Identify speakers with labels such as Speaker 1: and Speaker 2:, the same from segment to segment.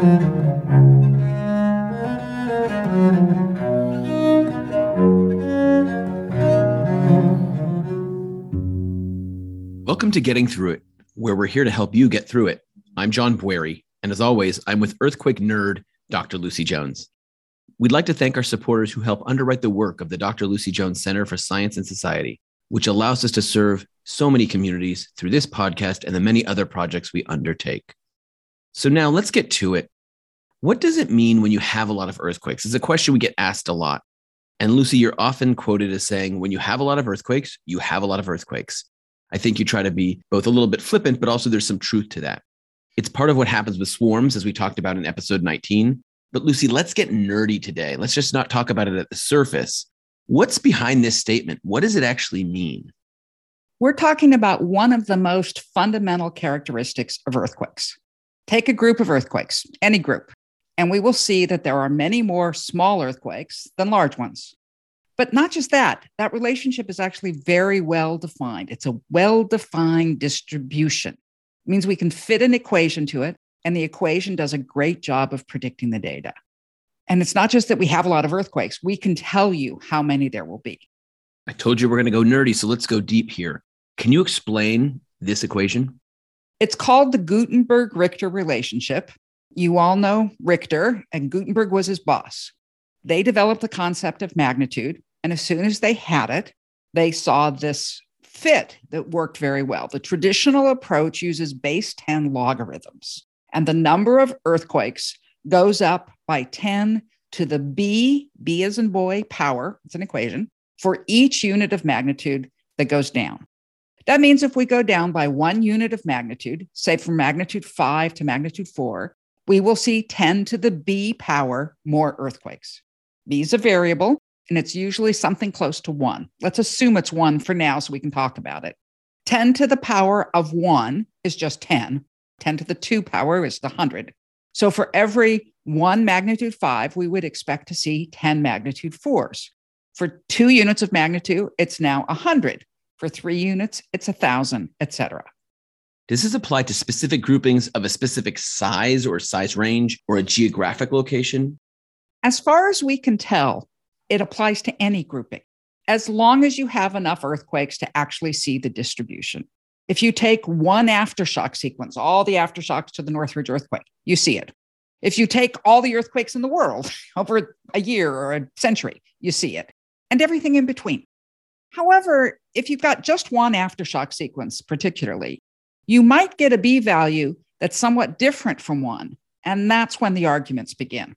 Speaker 1: Welcome to Getting Through It, where we're here to help you get through it. I'm John Bwarie, and as always, I'm with earthquake nerd Dr. Lucy Jones. We'd like to thank our supporters who help underwrite the work of the Dr. Lucy Jones Center for Science and Society, which allows us to serve so many communities through this podcast and the many other projects we undertake. So now let's get to it. What does it mean when you have a lot of earthquakes? It's a question we get asked a lot. And Lucy, you're often quoted as saying, when you have a lot of earthquakes, you have a lot of earthquakes. I think you try to be both a little bit flippant, but also there's some truth to that. It's part of what happens with swarms, as we talked about in episode 19. But Lucy, let's get nerdy today. Let's just not talk about it at the surface. What's behind this statement? What does it actually mean?
Speaker 2: We're talking about one of the most fundamental characteristics of earthquakes. Take a group of earthquakes, any group, and we will see that there are many more small earthquakes than large ones. But not just that, that relationship is actually very well defined. It's a well defined distribution. It means we can fit an equation to it and the equation does a great job of predicting the data. And it's not just that we have a lot of earthquakes, we can tell you how many there will be.
Speaker 1: I told you we're going to go nerdy, so let's go deep here. Can you explain this equation?
Speaker 2: It's called the Gutenberg Richter relationship. You all know Richter, and Gutenberg was his boss. They developed the concept of magnitude. And as soon as they had it, they saw this fit that worked very well. The traditional approach uses base 10 logarithms and the number of earthquakes goes up by 10 to the B, B as in boy, power, it's an equation, for each unit of magnitude that goes down. That means if we go down by one unit of magnitude, say from magnitude five to magnitude four, we will see 10 to the B power more earthquakes. B is a variable, and it's usually something close to one. Let's assume it's one for now so we can talk about it. 10 to the power of one is just 10. 10 to the 2 power is the 100. So for every one magnitude 5, we would expect to see 10 magnitude 4s. For two units of magnitude, it's now 100. For three units, it's a 1,000, etc.
Speaker 1: Does this apply to specific groupings of a specific size or size range or a geographic location?
Speaker 2: As far as we can tell, it applies to any grouping, as long as you have enough earthquakes to actually see the distribution. If you take one aftershock sequence, all the aftershocks to the Northridge earthquake, you see it. If you take all the earthquakes in the world over a year or a century, you see it, and everything in between. However, if you've got just one aftershock sequence, particularly, you might get a B value that's somewhat different from one. And that's when the arguments begin.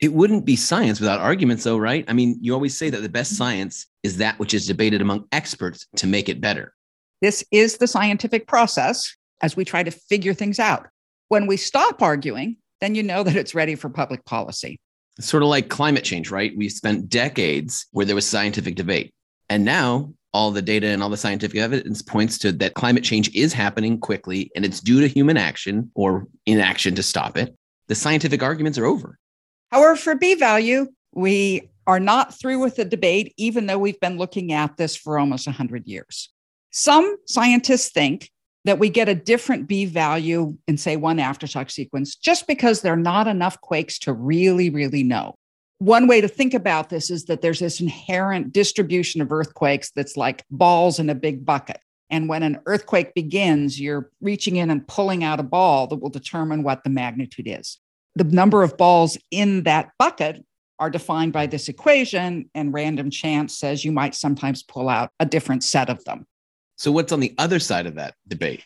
Speaker 1: It wouldn't be science without arguments, though, right? I mean, you always say that the best science is that which is debated among experts to make it better.
Speaker 2: This is the scientific process as we try to figure things out. When we stop arguing, then you know that it's ready for public policy.
Speaker 1: It's sort of like climate change, right? We spent decades where there was scientific debate. And now all the data and all the scientific evidence points to that climate change is happening quickly and it's due to human action or inaction to stop it. The scientific arguments are over.
Speaker 2: However, for B value, we are not through with the debate, even though we've been looking at this for almost 100 years. Some scientists think that we get a different B value in, say, one aftershock sequence just because there are not enough quakes to really, really know. One way to think about this is that there's this inherent distribution of earthquakes that's like balls in a big bucket. And when an earthquake begins, you're reaching in and pulling out a ball that will determine what the magnitude is. The number of balls in that bucket are defined by this equation, and random chance says you might sometimes pull out a different set of them.
Speaker 1: So, what's on the other side of that debate?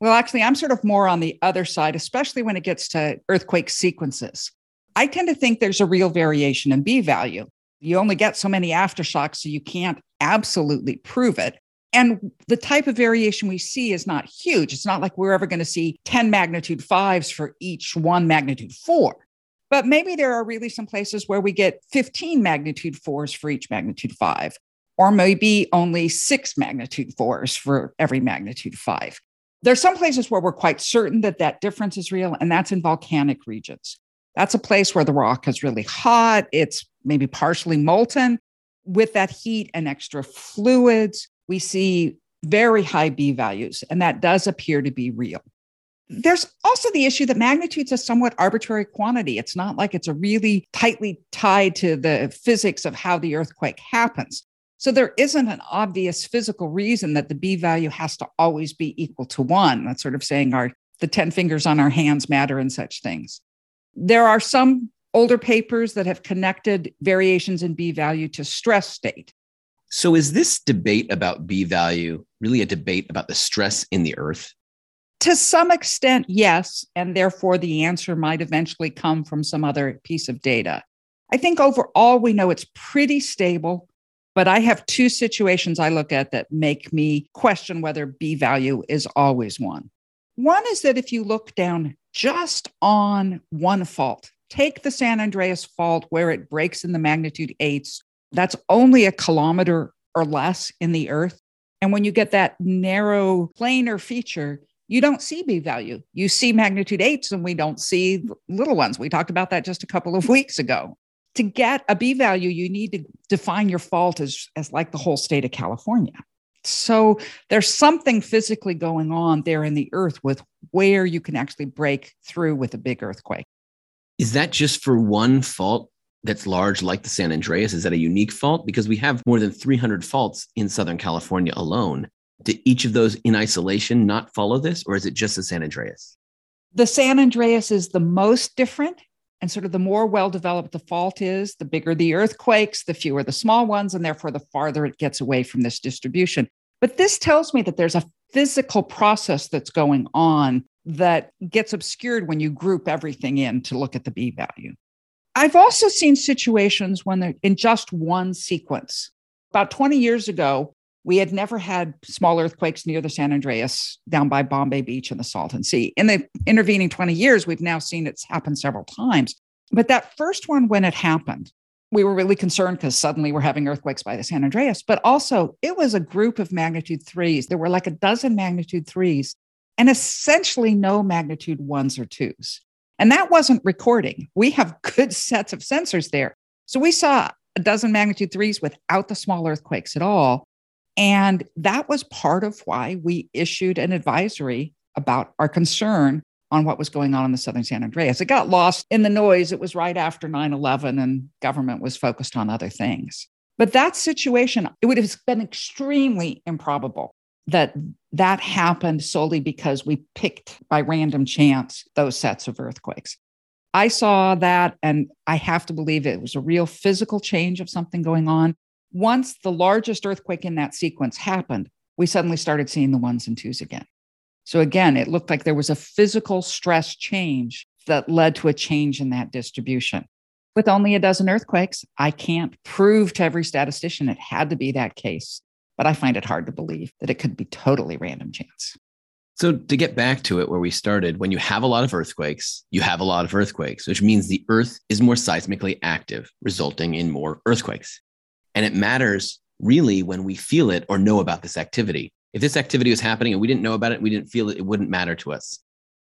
Speaker 2: Well, actually, I'm sort of more on the other side, especially when it gets to earthquake sequences. I tend to think there's a real variation in B value. You only get so many aftershocks, so you can't absolutely prove it. And the type of variation we see is not huge. It's not like we're ever going to see 10 magnitude fives for each one magnitude four. But maybe there are really some places where we get 15 magnitude fours for each magnitude five, or maybe only six magnitude fours for every magnitude five. There's some places where we're quite certain that that difference is real, and that's in volcanic regions. That's a place where the rock is really hot, it's maybe partially molten. With that heat and extra fluids, we see very high B values, and that does appear to be real. There's also the issue that magnitude's a somewhat arbitrary quantity. It's not like it's a really tightly tied to the physics of how the earthquake happens. So there isn't an obvious physical reason that the B value has to always be equal to one. That's sort of saying our the 10 fingers on our hands matter and such things. There are some older papers that have connected variations in B value to stress state.
Speaker 1: So is this debate about B value really a debate about the stress in the earth?
Speaker 2: To some extent, yes. And therefore, the answer might eventually come from some other piece of data. I think overall, we know it's pretty stable, but I have two situations I look at that make me question whether B value is always one. One is that if you look down just on one fault, take the San Andreas fault where it breaks in the magnitude eights, that's only a kilometer or less in the earth. And when you get that narrow planar feature, you don't see B value. You see magnitude eights and we don't see little ones. We talked about that just a couple of weeks ago. To get a B value, you need to define your fault as, as like the whole state of California. So there's something physically going on there in the earth with where you can actually break through with a big earthquake.
Speaker 1: Is that just for one fault that's large like the San Andreas? Is that a unique fault? Because we have more than 300 faults in Southern California alone. Do each of those in isolation not follow this, or is it just the San Andreas?
Speaker 2: The San Andreas is the most different. And sort of the more well developed the fault is, the bigger the earthquakes, the fewer the small ones, and therefore the farther it gets away from this distribution. But this tells me that there's a physical process that's going on that gets obscured when you group everything in to look at the B value. I've also seen situations when they're in just one sequence. About 20 years ago, we had never had small earthquakes near the San Andreas down by Bombay Beach and the Salton Sea. In the intervening 20 years, we've now seen it's happened several times. But that first one, when it happened, we were really concerned because suddenly we're having earthquakes by the San Andreas. But also, it was a group of magnitude threes. There were like a dozen magnitude threes and essentially no magnitude ones or twos. And that wasn't recording. We have good sets of sensors there. So we saw a dozen magnitude threes without the small earthquakes at all. And that was part of why we issued an advisory about our concern on what was going on in the southern San Andreas. It got lost in the noise. It was right after 9 11, and government was focused on other things. But that situation, it would have been extremely improbable that that happened solely because we picked by random chance those sets of earthquakes. I saw that, and I have to believe it was a real physical change of something going on. Once the largest earthquake in that sequence happened, we suddenly started seeing the ones and twos again. So again, it looked like there was a physical stress change that led to a change in that distribution. With only a dozen earthquakes, I can't prove to every statistician it had to be that case, but I find it hard to believe that it could be totally random chance.
Speaker 1: So, to get back to it where we started, when you have a lot of earthquakes, you have a lot of earthquakes, which means the earth is more seismically active, resulting in more earthquakes. And it matters really when we feel it or know about this activity. If this activity was happening and we didn't know about it, we didn't feel it, it wouldn't matter to us.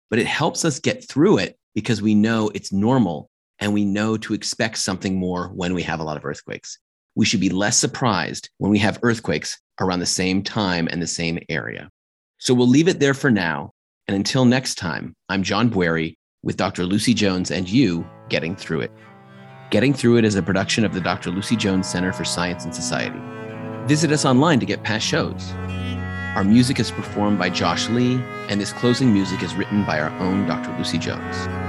Speaker 1: But it helps us get through it because we know it's normal and we know to expect something more when we have a lot of earthquakes. We should be less surprised when we have earthquakes around the same time and the same area. So we'll leave it there for now. And until next time, I'm John Bwarie with Dr. Lucy Jones and you getting through it. Getting Through It is a production of the Dr. Lucy Jones Center for Science and Society. Visit us online to get past shows. Our music is performed by Josh Lee, and this closing music is written by our own Dr. Lucy Jones.